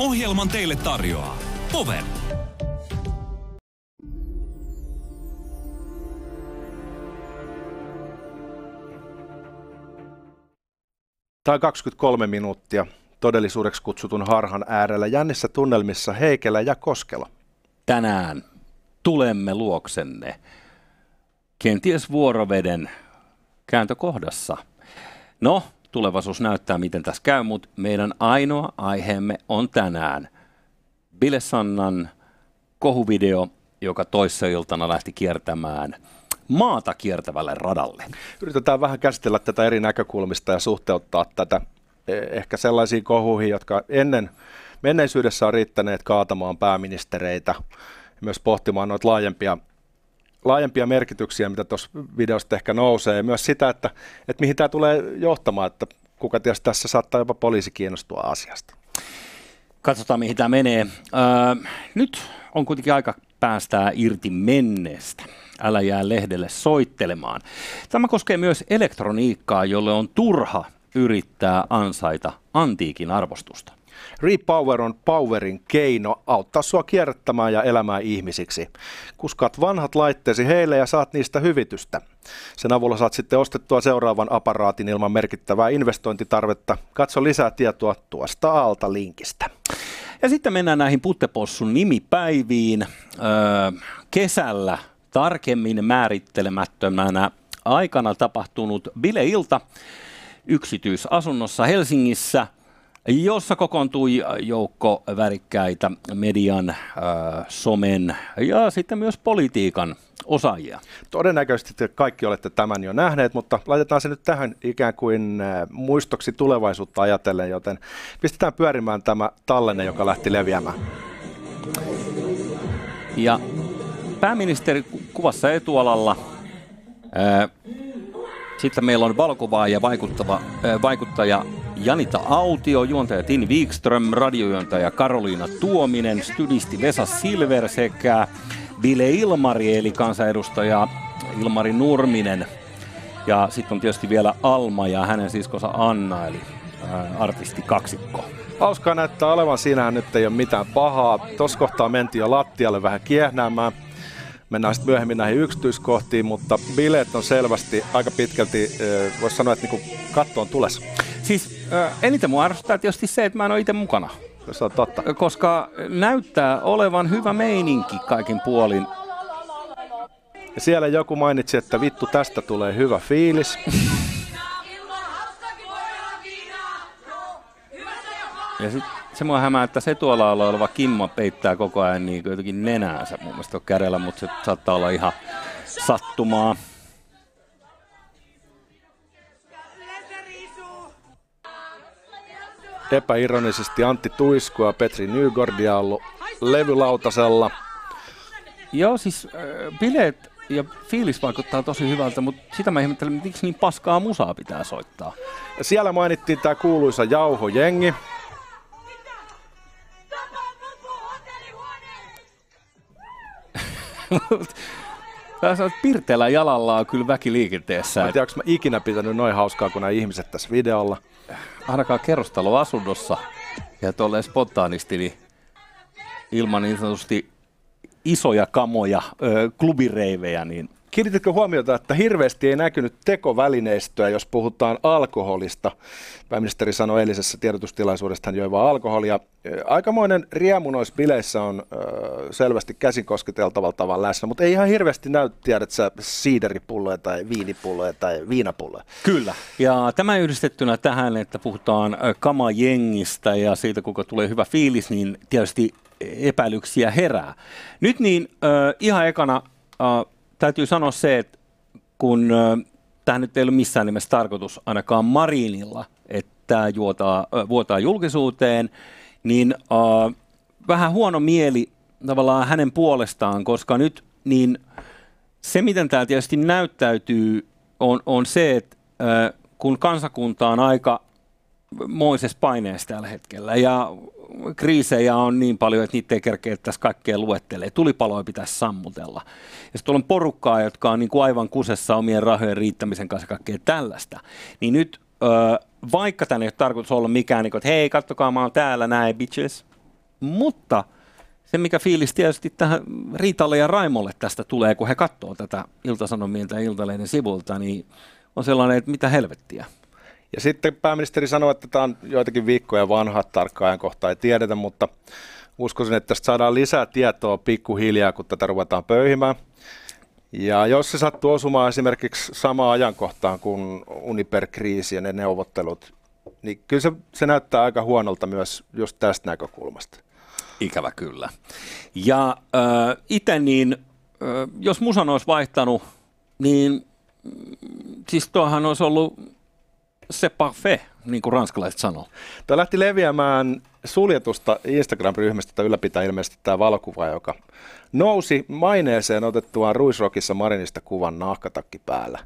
Ohjelman teille tarjoaa Power. Tämä on 23 minuuttia todellisuudeksi kutsutun harhan äärellä jännissä tunnelmissa Heikelä ja Koskela. Tänään tulemme luoksenne kenties vuoroveden kääntökohdassa. No, tulevaisuus näyttää, miten tässä käy, mutta meidän ainoa aiheemme on tänään Bile Sannan kohuvideo, joka toissa iltana lähti kiertämään maata kiertävälle radalle. Yritetään vähän käsitellä tätä eri näkökulmista ja suhteuttaa tätä eh, ehkä sellaisiin kohuihin, jotka ennen menneisyydessä on riittäneet kaatamaan pääministereitä, myös pohtimaan noita laajempia laajempia merkityksiä, mitä tuossa videosta ehkä nousee, ja myös sitä, että, että mihin tämä tulee johtamaan, että kuka tietysti tässä saattaa jopa poliisi kiinnostua asiasta. Katsotaan, mihin tämä menee. Öö, nyt on kuitenkin aika päästää irti menneestä. Älä jää lehdelle soittelemaan. Tämä koskee myös elektroniikkaa, jolle on turha yrittää ansaita antiikin arvostusta. Repower on Powerin keino auttaa sua kierrättämään ja elämään ihmisiksi. Kuskaat vanhat laitteesi heille ja saat niistä hyvitystä. Sen avulla saat sitten ostettua seuraavan aparaatin ilman merkittävää investointitarvetta. Katso lisää tietoa tuosta alta linkistä. Ja sitten mennään näihin Puttepossun nimipäiviin. Öö, kesällä tarkemmin määrittelemättömänä aikana tapahtunut bileilta yksityisasunnossa Helsingissä – jossa kokoontui joukko värikkäitä median, äh, somen ja sitten myös politiikan osaajia. Todennäköisesti te kaikki olette tämän jo nähneet, mutta laitetaan se nyt tähän ikään kuin muistoksi tulevaisuutta ajatellen, joten pistetään pyörimään tämä tallenne, joka lähti leviämään. Ja pääministeri kuvassa etualalla. Sitten meillä on valokuvaa ja vaikuttava, vaikuttaja Janita Autio, juontaja Tini Wikström, radiojuontaja Karoliina Tuominen, studisti Vesa Silver sekä Ville Ilmari eli kansanedustaja Ilmari Nurminen. Ja sitten on tietysti vielä Alma ja hänen siskonsa Anna eli artisti kaksikko. Hauskaa näyttää olevan, siinähän nyt ei ole mitään pahaa. Tuossa kohtaa mentiin jo lattialle vähän kiehnäämään. Mennään sitten myöhemmin näihin yksityiskohtiin, mutta bileet on selvästi aika pitkälti, voisi sanoa, että niinku katto on tulessa. Siis äh, eniten mua arvostaa tietysti se, että mä en ole itse mukana. Se on totta. Koska näyttää olevan hyvä meininki kaikin puolin. Ja siellä joku mainitsi, että vittu tästä tulee hyvä fiilis. ja sitten se mua hämää, että se tuolla oleva Kimmo peittää koko ajan niin jotenkin nenäänsä mun mielestä on kädellä, mutta se saattaa olla ihan sattumaa. Epäironisesti Antti Tuisku ja Petri Nygordia ollut levylautasella. Joo, siis äh, bileet ja fiilis vaikuttaa tosi hyvältä, mutta sitä mä ihmettelen, miksi niin paskaa musaa pitää soittaa. Siellä mainittiin tämä kuuluisa jauhojengi. Tässä on pirteellä jalalla on kyllä väki liikenteessä. Mä tiedä, mä ikinä pitänyt noin hauskaa kuin nämä ihmiset tässä videolla. Ainakaan kerrostaloasunnossa ja tolleen spontaanisti niin ilman niin sanotusti isoja kamoja, ö, klubireivejä, niin Kiinnititkö huomiota, että hirveästi ei näkynyt tekovälineistöä, jos puhutaan alkoholista? Pääministeri sanoi eilisessä tiedotustilaisuudessa, hän joi vaan alkoholia. Aikamoinen riemu noissa bileissä on selvästi käsin kosketeltavalla tavalla läsnä, mutta ei ihan hirveästi näy, tiedät sä, siideripulloja tai viinipulloja tai viinapulloja. Kyllä. Ja tämä yhdistettynä tähän, että puhutaan kamajengistä ja siitä, kuinka tulee hyvä fiilis, niin tietysti epäilyksiä herää. Nyt niin ihan ekana... täytyy sanoa se, että kun tämä nyt ei ole missään nimessä tarkoitus ainakaan Marinilla, että tämä juotaa, vuotaa julkisuuteen, niin äh, vähän huono mieli tavallaan hänen puolestaan, koska nyt niin se, miten tämä tietysti näyttäytyy, on, on se, että äh, kun kansakunta on aika moisessa paineessa tällä hetkellä ja kriisejä on niin paljon, että niitä ei kerkeä tässä kaikkea luettelee. Tulipaloja pitäisi sammutella. Ja sitten on porukkaa, jotka on niin kuin aivan kusessa omien rahojen riittämisen kanssa kaikkea tällaista. Niin nyt, vaikka tänne ei ole tarkoitus olla mikään, niin kuin, että hei, kattokaa, mä oon täällä, näin, bitches, Mutta se, mikä fiilis tietysti tähän Riitalle ja Raimolle tästä tulee, kun he katsoo tätä Iltasanomien tai Iltalehden sivulta, niin on sellainen, että mitä helvettiä. Ja sitten pääministeri sanoi, että tämä on joitakin viikkoja vanha, tarkka ajankohta ei tiedetä, mutta uskoisin, että tästä saadaan lisää tietoa pikkuhiljaa, kun tätä ruvetaan pöyhimään. Ja jos se sattuu osumaan esimerkiksi samaan ajankohtaan kuin Uniper-kriisi ja ne neuvottelut, niin kyllä se, se näyttää aika huonolta myös just tästä näkökulmasta. Ikävä kyllä. Ja äh, itse niin, äh, jos musan olisi vaihtanut, niin siis tuohan olisi ollut se parfait, niin kuin ranskalaiset sanoo. Tämä lähti leviämään suljetusta Instagram-ryhmästä, jota ylläpitää ilmeisesti tämä valokuva, joka nousi maineeseen otettuaan Ruisrokissa Marinista kuvan nahkatakki päällä.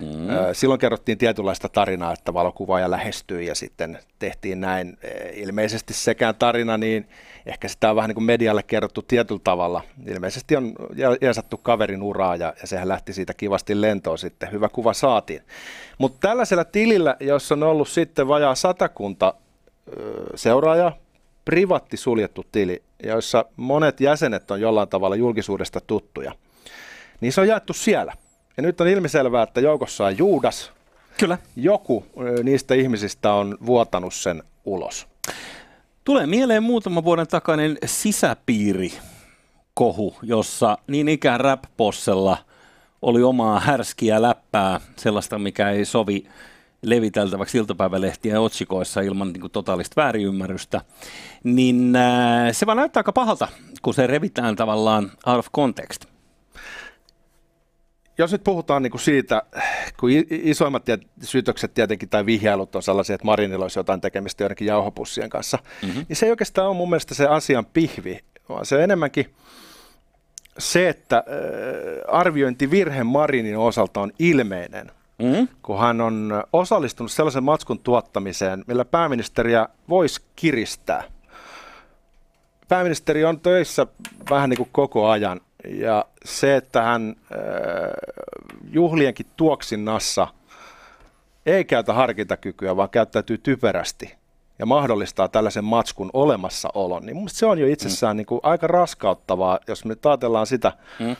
Mm. Silloin kerrottiin tietynlaista tarinaa, että valokuvaaja lähestyi ja sitten tehtiin näin. Ilmeisesti sekään tarina, niin ehkä sitä on vähän niin kuin medialle kerrottu tietyllä tavalla. Ilmeisesti on jeesattu kaverin uraa ja, ja sehän lähti siitä kivasti lentoon sitten. Hyvä kuva saatiin. Mutta tällaisella tilillä, jossa on ollut sitten vajaa satakunta seuraaja, privatti suljettu tili, joissa monet jäsenet on jollain tavalla julkisuudesta tuttuja, niin se on jaettu siellä. Ja nyt on ilmiselvää, että joukossa on Juudas. Kyllä. Joku niistä ihmisistä on vuotanut sen ulos. Tulee mieleen muutaman vuoden takainen sisäpiiri kohu, jossa niin ikään rap oli omaa härskiä läppää, sellaista mikä ei sovi leviteltäväksi iltapäivälehtien otsikoissa ilman niin kuin totaalista väärinymmärrystä, niin äh, se vaan näyttää aika pahalta, kun se revitään tavallaan out of context. Jos nyt puhutaan niin kuin siitä, kun isoimmat syytökset tietenkin tai vihjailut on sellaisia, että Marinilla olisi jotain tekemistä joidenkin jauhopussien kanssa, mm-hmm. niin se ei oikeastaan ole mun mielestä se asian pihvi, vaan se on enemmänkin se, että äh, arviointivirhe Marinin osalta on ilmeinen mm. kun hän on osallistunut sellaisen matskun tuottamiseen, millä pääministeriä voisi kiristää. Pääministeri on töissä vähän niin kuin koko ajan, ja se, että hän äh, juhlienkin tuoksinnassa ei käytä harkintakykyä, vaan käyttäytyy typerästi ja mahdollistaa tällaisen matskun olemassaolon, niin se on jo itsessään mm. niin kuin aika raskauttavaa, jos me ajatellaan sitä, mm.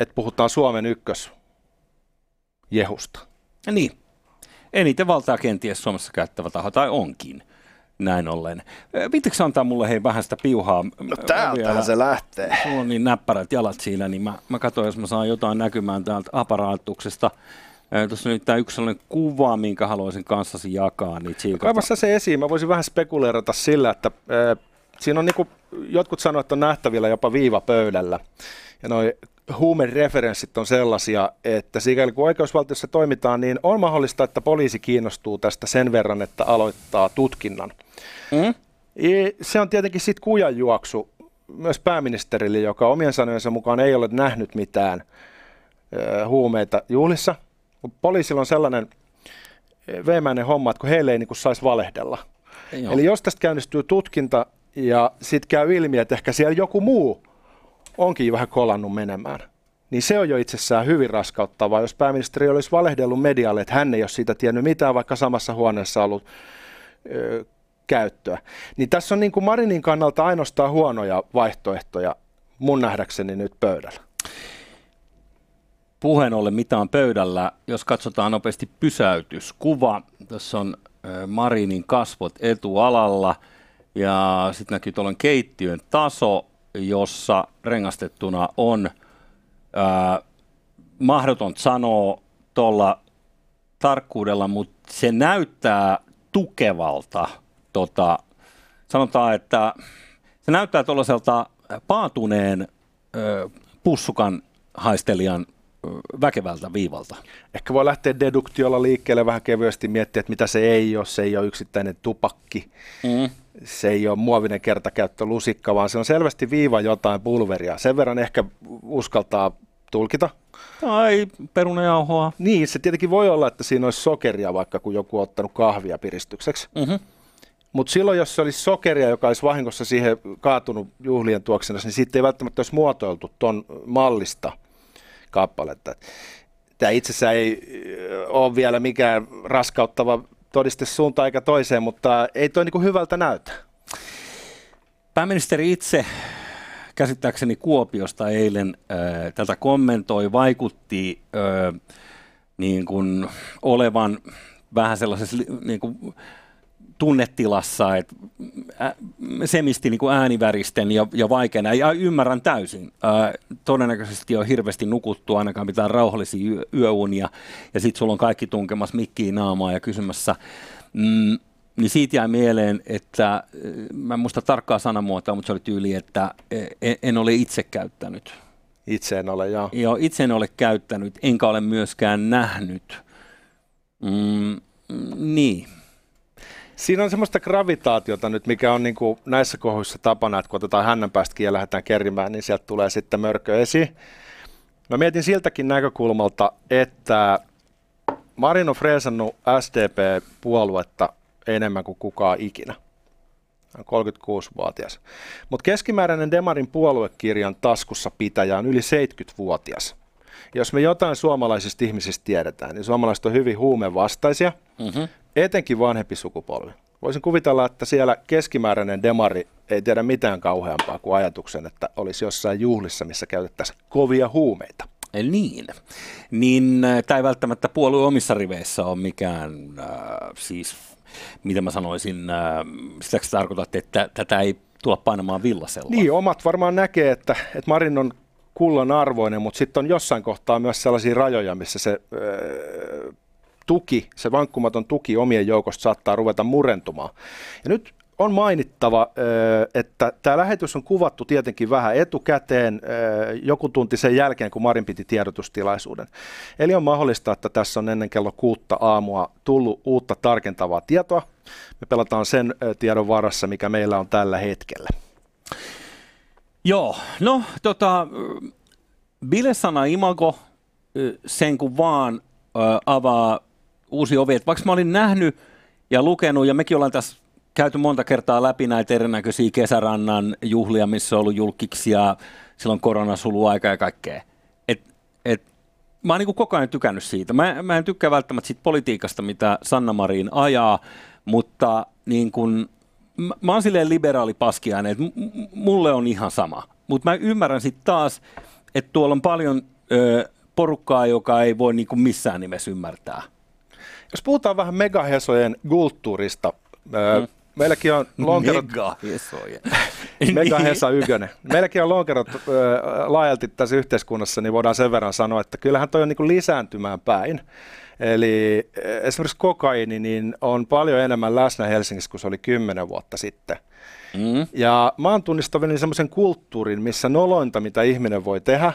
että puhutaan Suomen ykkös Jehusta. Ja niin. Eniten valtaa kenties Suomessa käyttävä taho, tai onkin näin ollen. Viittikö antaa mulle hei vähän sitä piuhaa? No täältähän se lähtee. Mulla on niin näppärät jalat siinä, niin mä, mä katsoin, jos mä saan jotain näkymään täältä aparaatuksesta. Tuossa on nyt tämä yksi sellainen kuva, minkä haluaisin kanssasi jakaa. Niin Kaivassa se esiin. Mä voisin vähän spekuleerata sillä, että äh, siinä on niinku, jotkut sanoivat, että on nähtävillä jopa viiva pöydällä. Ja noin huumereferenssit on sellaisia, että sikäli kun oikeusvaltiossa toimitaan, niin on mahdollista, että poliisi kiinnostuu tästä sen verran, että aloittaa tutkinnan. Mm? Se on tietenkin sitten kujanjuoksu myös pääministerille, joka omien sanojensa mukaan ei ole nähnyt mitään huumeita juhlissa. Poliisilla on sellainen veemäinen homma, että kun heille ei niin saisi valehdella. Joo. Eli jos tästä käynnistyy tutkinta ja sitten käy ilmi, että ehkä siellä joku muu onkin vähän kolannut menemään. Niin se on jo itsessään hyvin raskauttavaa, jos pääministeri olisi valehdellut medialle, että hän ei ole siitä tiennyt mitään, vaikka samassa huoneessa ollut ö, käyttöä. Niin tässä on niin kuin Marinin kannalta ainoastaan huonoja vaihtoehtoja mun nähdäkseni nyt pöydällä. Puheen ollen mitä on pöydällä, jos katsotaan nopeasti pysäytyskuva. Tässä on Marinin kasvot etualalla ja sitten näkyy tuolla keittiön taso jossa rengastettuna on ää, mahdoton sanoa tuolla tarkkuudella, mutta se näyttää tukevalta. Tota, sanotaan, että se näyttää tuollaiselta paatuneen ö, pussukan haistelijan väkevältä viivalta. Ehkä voi lähteä deduktiolla liikkeelle vähän kevyesti miettiä, että mitä se ei ole. Se ei ole yksittäinen tupakki. Mm se ei ole muovinen kertakäyttölusikka, vaan se on selvästi viiva jotain pulveria. Sen verran ehkä uskaltaa tulkita. Tai perunajauhoa. Niin, se tietenkin voi olla, että siinä olisi sokeria, vaikka kun joku on ottanut kahvia piristykseksi. Mm-hmm. Mutta silloin, jos se olisi sokeria, joka olisi vahingossa siihen kaatunut juhlien tuoksena, niin siitä ei välttämättä olisi muotoiltu tuon mallista kappaletta. Tämä itsessään ei ole vielä mikään raskauttava todiste suuntaan eikä toiseen, mutta ei toi niinku hyvältä näytä. pääministeri itse käsittääkseni Kuopiosta eilen tätä kommentoi, vaikutti niin kuin olevan vähän sellaisessa niin kuin, tunnetilassa, että semisti niin kuin ääniväristen ja, ja vaikeana, ja ymmärrän täysin. Ää, todennäköisesti on hirveästi nukuttu ainakaan mitään rauhallisia yö, yöunia, ja sitten sulla on kaikki tunkemassa mikkiin naamaa ja kysymässä. Mm, niin siitä jäi mieleen, että mä en muista tarkkaa sanamuotoa, mutta se oli tyyli, että en, en ole itse käyttänyt. Itse en ole, joo. Joo, itse en ole käyttänyt, enkä ole myöskään nähnyt. Mm, niin Siinä on semmoista gravitaatiota nyt, mikä on niin kuin näissä kohuissa tapana, että kun otetaan hännän päästäkin ja lähdetään kerimään, niin sieltä tulee sitten mörkö esiin. Mä mietin siltäkin näkökulmalta, että Marin on freesannut SDP-puoluetta enemmän kuin kukaan ikinä. Hän on 36-vuotias. Mutta keskimääräinen Demarin puoluekirjan taskussa pitäjä on yli 70-vuotias. Jos me jotain suomalaisista ihmisistä tiedetään, niin suomalaiset on hyvin huumevastaisia. Mm-hmm etenkin vanhempi sukupolvi. Voisin kuvitella, että siellä keskimääräinen demari ei tiedä mitään kauheampaa kuin ajatuksen, että olisi jossain juhlissa, missä käytettäisiin kovia huumeita. Niin, niin äh, tämä ei välttämättä puolue omissa riveissä ole mikään, äh, siis mitä mä sanoisin, äh, sitä tarkoitatte, että tätä ei tulla painamaan villasella. Niin, omat varmaan näkee, että, että Marin on kullan arvoinen, mutta sitten on jossain kohtaa myös sellaisia rajoja, missä se äh, tuki, se vankkumaton tuki omien joukosta saattaa ruveta murentumaan. Ja nyt on mainittava, että tämä lähetys on kuvattu tietenkin vähän etukäteen joku tunti sen jälkeen, kun Marin piti tiedotustilaisuuden. Eli on mahdollista, että tässä on ennen kello kuutta aamua tullut uutta tarkentavaa tietoa. Me pelataan sen tiedon varassa, mikä meillä on tällä hetkellä. Joo, no tota, Bilesana Imago sen kun vaan avaa uusi ovi. Et vaikka mä olin nähnyt ja lukenut, ja mekin ollaan tässä käyty monta kertaa läpi näitä erinäköisiä kesärannan juhlia, missä on ollut julkiksia, silloin koronasuluaika ja kaikkea. Et, et, mä oon niin koko ajan tykännyt siitä. Mä, mä en tykkää välttämättä siitä politiikasta, mitä Sanna Marin ajaa, mutta niin kun, mä, mä oon silleen liberaali paskiainen, että m- mulle on ihan sama. Mutta mä ymmärrän sitten taas, että tuolla on paljon ö, porukkaa, joka ei voi niin missään nimessä ymmärtää jos puhutaan vähän megahesojen kulttuurista, mm. meilläkin on lonkerot... Megahesojen. Megahesa ykönen. Meilläkin on lonkerot äh, laajalti tässä yhteiskunnassa, niin voidaan sen verran sanoa, että kyllähän toi on niin lisääntymään päin. Eli esimerkiksi kokaini niin on paljon enemmän läsnä Helsingissä kuin se oli kymmenen vuotta sitten. Mm. Ja mä oon tunnistavani semmoisen kulttuurin, missä nolointa, mitä ihminen voi tehdä,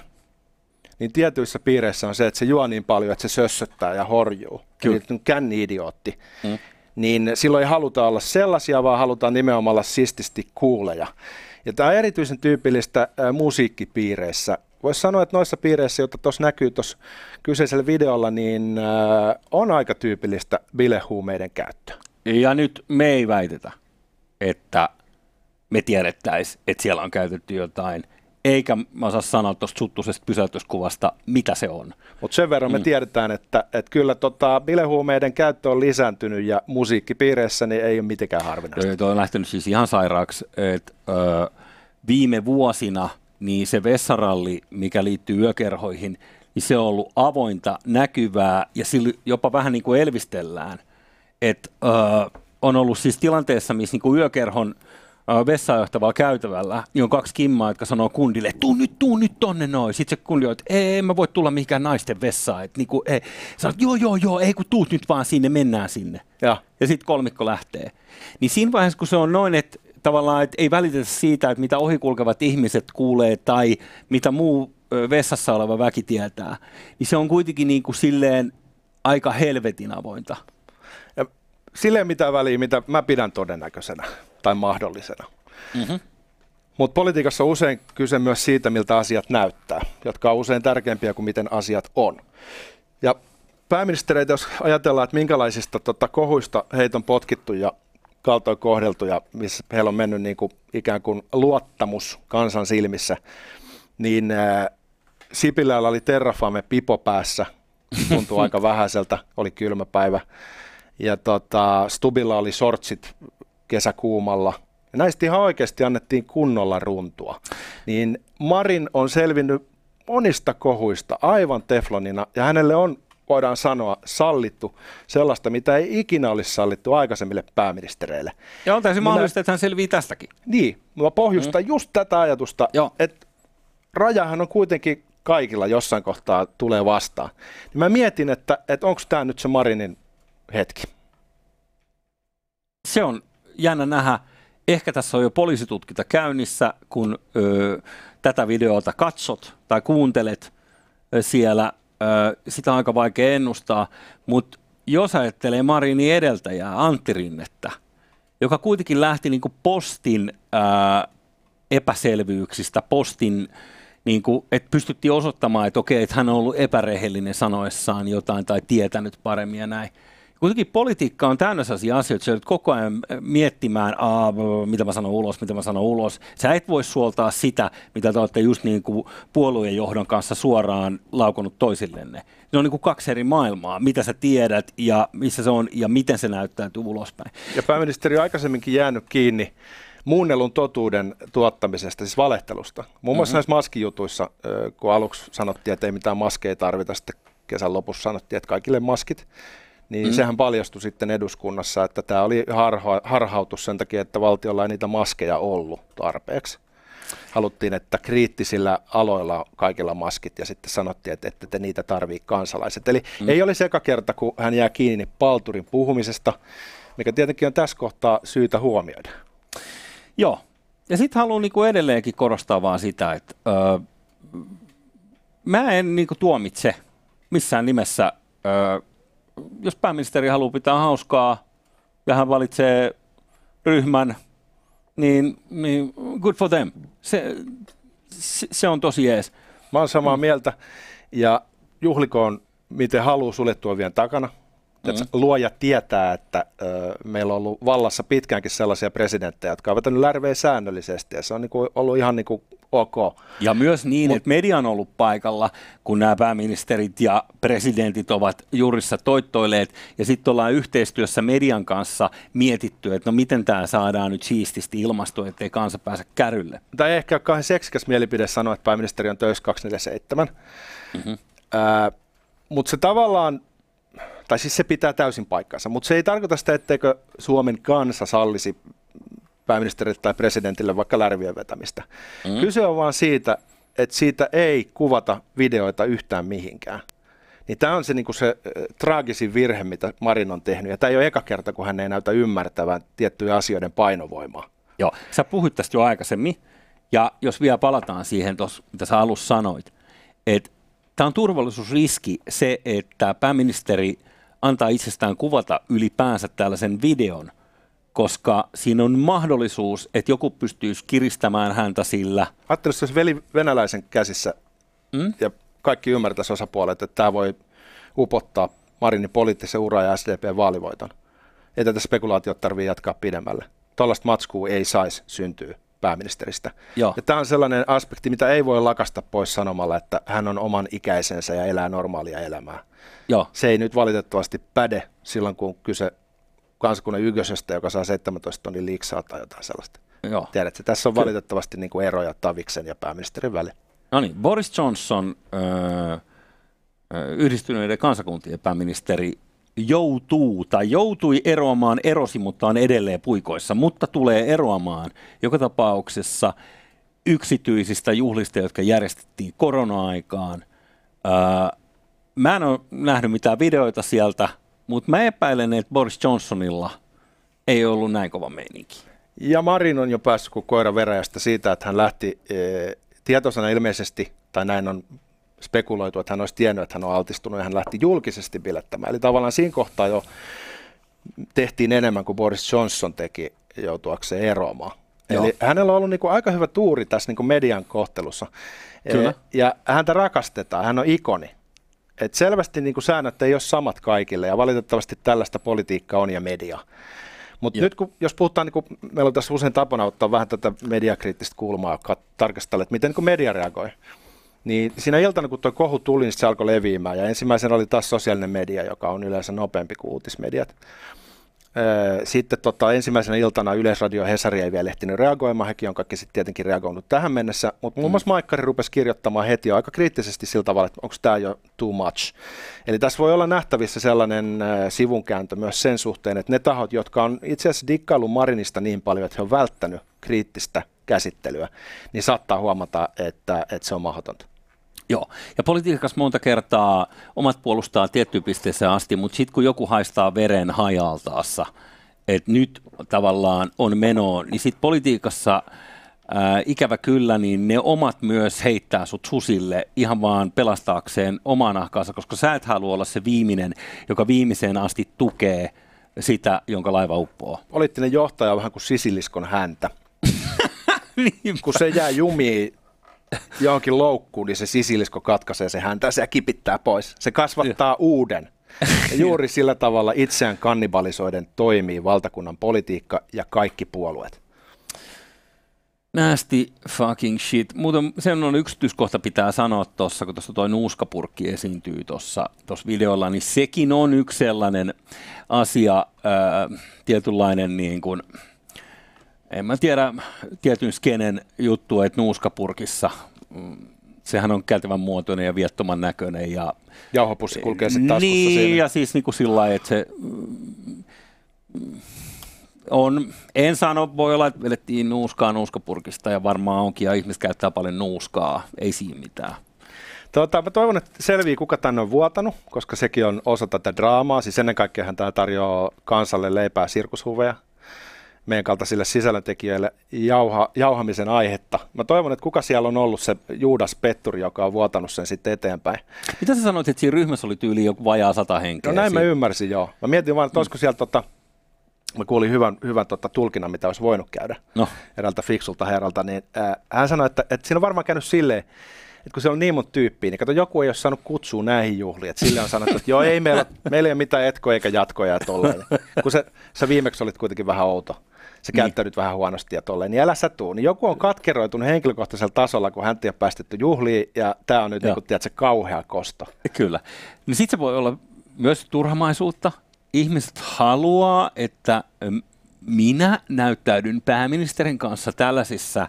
niin tietyissä piireissä on se, että se juo niin paljon, että se sössöttää ja horjuu. Kyllä. Eli känni-idiootti. Mm. Niin silloin ei haluta olla sellaisia, vaan halutaan nimenomaan olla sististi kuuleja. Ja tämä on erityisen tyypillistä musiikkipiireissä. Voisi sanoa, että noissa piireissä, joita tuossa näkyy tuossa kyseisellä videolla, niin on aika tyypillistä bilehuumeiden käyttö. Ja nyt me ei väitetä, että me tiedettäisiin, että siellä on käytetty jotain eikä mä osaa sanoa tuosta suttusesta pysäytyskuvasta, mitä se on. Mutta sen verran mm. me tiedetään, että, että kyllä tota, bilehuumeiden käyttö on lisääntynyt ja musiikkipiireissä niin ei ole mitenkään harvinaista. Joo, toi on lähtenyt siis ihan sairaaksi, että viime vuosina niin se vessaralli, mikä liittyy yökerhoihin, niin se on ollut avointa, näkyvää ja sillä jopa vähän niin kuin elvistellään. Et, ö, on ollut siis tilanteessa, missä niin kuin yökerhon vessaan johtavalla käytävällä, niin on kaksi kimmaa, jotka sanoo kundille, tuu nyt, tuu nyt tonne noin. Sitten se kundi on, että ei, mä voi tulla mihinkään naisten vessaan. Että niinku, ei. Sanot, joo, joo, joo, ei kun tuut nyt vaan sinne, mennään sinne. Ja, ja sitten kolmikko lähtee. Niin siinä vaiheessa, kun se on noin, että tavallaan että ei välitetä siitä, että mitä ohikulkevat ihmiset kuulee tai mitä muu vessassa oleva väki tietää, niin se on kuitenkin niin kuin silleen aika helvetin avointa. Ja silleen mitä väliä, mitä mä pidän todennäköisenä tai mahdollisena. Mm-hmm. Mutta politiikassa on usein kyse myös siitä, miltä asiat näyttää, jotka on usein tärkeämpiä kuin miten asiat on. Ja pääministereitä, jos ajatellaan, että minkälaisista tota, kohuista heitä on potkittu ja kaltoin kohdeltu ja missä heillä on mennyt niin kuin, ikään kuin luottamus kansan silmissä, niin ää, Sipilällä oli Terrafame pipo päässä, tuntuu aika vähäiseltä, oli kylmä päivä. Ja tota, Stubilla oli sortsit kesäkuumalla Ja näistä ihan oikeasti annettiin kunnolla runtua. Niin Marin on selvinnyt monista kohuista aivan teflonina, ja hänelle on voidaan sanoa, sallittu sellaista, mitä ei ikinä olisi sallittu aikaisemmille pääministereille. Ja on täysin mahdollista, että hän selvii tästäkin. Niin, mä pohjustan mm. just tätä ajatusta, Joo. että rajahan on kuitenkin kaikilla jossain kohtaa tulee vastaan. Niin mä mietin, että, että onko tämä nyt se Marinin hetki. Se on jännä nähdä. Ehkä tässä on jo poliisitutkinta käynnissä, kun ö, tätä videota katsot tai kuuntelet siellä. Ö, sitä on aika vaikea ennustaa, mutta jos ajattelee Marinin edeltäjää Antti Rinnettä, joka kuitenkin lähti niin kuin postin ö, epäselvyyksistä, postin niin kuin, että pystyttiin osoittamaan, että okei, että hän on ollut epärehellinen sanoessaan jotain tai tietänyt paremmin ja näin. Kuitenkin politiikka on täynnä sellaisia asioita, että koko ajan miettimään, Aa, mitä mä sanon ulos, mitä mä sanon ulos. Sä et voi suoltaa sitä, mitä te olette just niin kuin puolueen johdon kanssa suoraan laukonut toisillenne. Ne on niin kuin kaksi eri maailmaa, mitä sä tiedät ja missä se on ja miten se näyttäytyy ulospäin. Ja pääministeri on aikaisemminkin jäänyt kiinni muunnelun totuuden tuottamisesta, siis valehtelusta. Muun muassa mm-hmm. näissä maskijutuissa, kun aluksi sanottiin, että ei mitään maskeja tarvita, sitten kesän lopussa sanottiin, että kaikille maskit, niin mm. sehän paljastui sitten eduskunnassa, että tämä oli harha, harhautus sen takia, että valtiolla ei niitä maskeja ollut tarpeeksi. Haluttiin, että kriittisillä aloilla kaikilla maskit ja sitten sanottiin, että ette te niitä tarvii kansalaiset. Eli mm. ei ole seka kerta, kun hän jää kiinni palturin puhumisesta, mikä tietenkin on tässä kohtaa syytä huomioida. Joo. Ja sitten haluan niinku edelleenkin korostaa vaan sitä, että öö, mä en niinku tuomitse missään nimessä, öö, jos pääministeri haluaa pitää hauskaa ja hän valitsee ryhmän, niin, niin good for them. Se, se, se on tosi jees. Mä oon samaa mieltä ja juhlikoon miten haluaa suljettua vielä takana. Mm-hmm. Luoja tietää, että ö, meillä on ollut vallassa pitkäänkin sellaisia presidenttejä, jotka ovat vetänyt lärveä säännöllisesti, ja se on niinku ollut ihan niinku ok. Ja myös niin, Mut, että media on ollut paikalla, kun nämä pääministerit ja presidentit ovat juurissa toittoilleet, ja sitten ollaan yhteistyössä median kanssa mietitty, että no miten tämä saadaan nyt siististi ilmastoon, ettei kansa pääse kärrylle. Tai ehkä kauhean seksikäs mielipide sanoa, että pääministeri on töissä 247. Mm-hmm. Mutta se tavallaan tai siis se pitää täysin paikkansa, mutta se ei tarkoita sitä, etteikö Suomen kansa sallisi pääministerille tai presidentille vaikka lärvien vetämistä. Mm. Kyse on vaan siitä, että siitä ei kuvata videoita yhtään mihinkään. Niin tämä on se, niin se äh, traagisin virhe, mitä Marin on tehnyt. Ja tämä ei ole eka kerta, kun hän ei näytä ymmärtävän tiettyjä asioiden painovoimaa. Joo, sä puhuit tästä jo aikaisemmin. Ja jos vielä palataan siihen, tos, mitä sä alussa sanoit, että tämä on turvallisuusriski se, että pääministeri – antaa itsestään kuvata ylipäänsä tällaisen videon, koska siinä on mahdollisuus, että joku pystyisi kiristämään häntä sillä. Ajattelisi, jos veli venäläisen käsissä mm? ja kaikki ymmärtäisi osapuolet, että tämä voi upottaa Marinin poliittisen ura ja SDP vaalivoiton. Ei tätä spekulaatiota tarvitse jatkaa pidemmälle. Tuollaista matskua ei saisi syntyä pääministeristä. Joo. Ja tämä on sellainen aspekti, mitä ei voi lakasta pois sanomalla, että hän on oman ikäisensä ja elää normaalia elämää. Joo. Se ei nyt valitettavasti päde silloin, kun kyse kansakunnan ykkösestä, joka saa 17 tonnin liiksaa tai jotain sellaista. Joo. Tiedätkö, tässä on valitettavasti niin kuin eroja Taviksen ja pääministerin välillä. No niin, Boris Johnson, öö, yhdistyneiden kansakuntien pääministeri, joutuu tai joutui eroamaan, erosi, mutta on edelleen puikoissa, mutta tulee eroamaan joka tapauksessa yksityisistä juhlista, jotka järjestettiin korona-aikaan. Öö, mä en ole nähnyt mitään videoita sieltä, mutta mä epäilen, että Boris Johnsonilla ei ollut näin kova meininki. Ja Marin on jo päässyt kuin koira veräjästä siitä, että hän lähti e, tietoisena ilmeisesti, tai näin on spekuloitu, että hän olisi tiennyt, että hän on altistunut ja hän lähti julkisesti bilettämään. Eli tavallaan siinä kohtaa jo tehtiin enemmän kuin Boris Johnson teki joutuakseen eroamaan. Joo. Eli hänellä on ollut niin kuin aika hyvä tuuri tässä niin kuin median kohtelussa. Kyllä. E, ja häntä rakastetaan, hän on ikoni. Et selvästi niin kuin säännöt ei ole samat kaikille ja valitettavasti tällaista politiikkaa on ja media. Mutta nyt kun, jos puhutaan, niin kuin, meillä on tässä usein tapana ottaa vähän tätä mediakriittistä kulmaa, tarkastella, että miten niin media reagoi. Niin siinä iltana, kun tuo kohu tuli, niin se alkoi leviämään. Ja ensimmäisenä oli taas sosiaalinen media, joka on yleensä nopeampi kuin uutismediat. Sitten tota, ensimmäisenä iltana Yleisradio Hesari ei vielä ehtinyt reagoimaan, hekin on kaikki sitten tietenkin reagoinut tähän mennessä, mutta muun muassa Maikkari rupesi kirjoittamaan heti aika kriittisesti sillä tavalla, että onko tämä jo too much. Eli tässä voi olla nähtävissä sellainen sivunkääntö myös sen suhteen, että ne tahot, jotka on itse asiassa dikkaillut Marinista niin paljon, että he on välttänyt kriittistä käsittelyä, niin saattaa huomata, että, että se on mahdotonta. Joo, ja politiikassa monta kertaa omat puolustaa tiettyyn pisteeseen asti, mutta sitten kun joku haistaa veren hajaltaassa, että nyt tavallaan on menoa, niin sitten politiikassa ää, ikävä kyllä, niin ne omat myös heittää sut susille ihan vaan pelastaakseen omaa nahkaansa, koska sä et halua olla se viimeinen, joka viimeiseen asti tukee sitä, jonka laiva uppoo. Poliittinen johtaja on vähän kuin sisiliskon häntä. kun se jää jumiin johonkin loukkuun, niin se sisilisko katkaisee se häntä ja kipittää pois. Se kasvattaa uuden. Ja juuri sillä tavalla itseään kannibalisoiden toimii valtakunnan politiikka ja kaikki puolueet. Nasty fucking shit. Muuten sen on yksityiskohta pitää sanoa tuossa, kun tuossa toi nuuskapurkki esiintyy tuossa videolla, niin sekin on yksi sellainen asia, ää, tietynlainen niin kuin, en mä tiedä, tietyn skenen juttu, että nuuskapurkissa, mm, sehän on käytävän muotoinen ja viettoman näköinen. Ja, Jauhopussi kulkee sitten taskussa Niin, siinä. ja siis niin kuin sillä lailla, että se mm, on, en sano, voi olla, että vedettiin nuuskaa nuuskapurkista ja varmaan onkin, ja ihmiset käyttää paljon nuuskaa, ei siinä mitään. Tota, mä toivon, että selvii, kuka tänne on vuotanut, koska sekin on osa tätä draamaa. Siis ennen kaikkea tämä tarjoaa kansalle leipää sirkushuveja meidän kaltaisille sisällöntekijöille jauha, jauhamisen aihetta. Mä toivon, että kuka siellä on ollut se Juudas Petturi, joka on vuotanut sen sitten eteenpäin. Mitä sä sanoit, että siinä ryhmässä oli tyyli joku vajaa sata henkeä? No näin siinä? mä ymmärsin, joo. Mä mietin vaan, että olisiko siellä tota, mä kuulin hyvän, hyvän tota, tulkinnan, mitä olisi voinut käydä No. eräältä fiksulta herralta, niin ää, hän sanoi, että, että siinä on varmaan käynyt silleen, että kun se on niin monta tyyppiä, niin kato, joku ei ole saanut kutsua näihin juhliin. Että sille on sanottu, että joo, ei meillä, meillä ei ole mitään etkoja eikä jatkoja ja tolleen. Kun se, sä viimeksi olit kuitenkin vähän outo. Se Niin. käyttäydyt vähän huonosti ja tolleen, niin älä sä tuu. Niin joku on katkeroitunut henkilökohtaisella tasolla, kun hän ei ole päästetty juhliin, ja tämä on nyt, niin kuin, tiedätkö, kauhea kosto. Kyllä. No sitten se voi olla myös turhamaisuutta. Ihmiset haluaa, että minä näyttäydyn pääministerin kanssa tällaisissa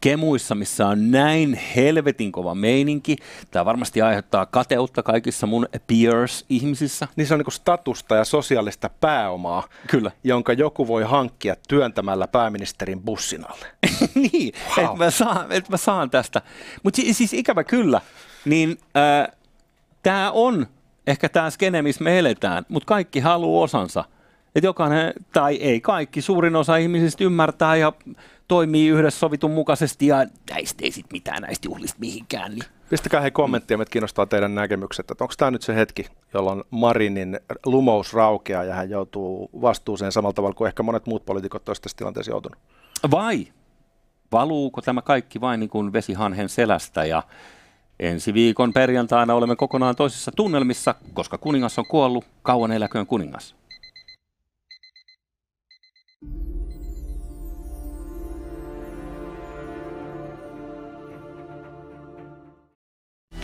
kemuissa, missä on näin helvetin kova meininki. Tämä varmasti aiheuttaa kateutta kaikissa mun peers-ihmisissä. Niin se on niin kuin statusta ja sosiaalista pääomaa, Kyllä. jonka joku voi hankkia työntämällä pääministerin bussin alle. niin, Wow. että mä, saan, et mä saan tästä. Mutta si- siis ikävä kyllä, niin äh, tämä on ehkä tämä skene, missä me eletään, mutta kaikki haluaa osansa. Että jokainen, tai ei kaikki, suurin osa ihmisistä ymmärtää ja toimii yhdessä sovitun mukaisesti ja näistä ei sit mitään näistä juhlista mihinkään. Niin. Pistäkää hei kommenttia, meitä kiinnostaa teidän näkemykset, että onko tämä nyt se hetki, jolloin Marinin lumous raukeaa ja hän joutuu vastuuseen samalla tavalla kuin ehkä monet muut poliitikot toista tässä tilanteessa joutunut. Vai valuuko tämä kaikki vain niin kuin vesihanhen selästä ja ensi viikon perjantaina olemme kokonaan toisessa tunnelmissa, koska kuningas on kuollut, kauan eläköön kuningas.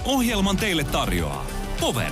Ohjelman teille tarjoaa Power,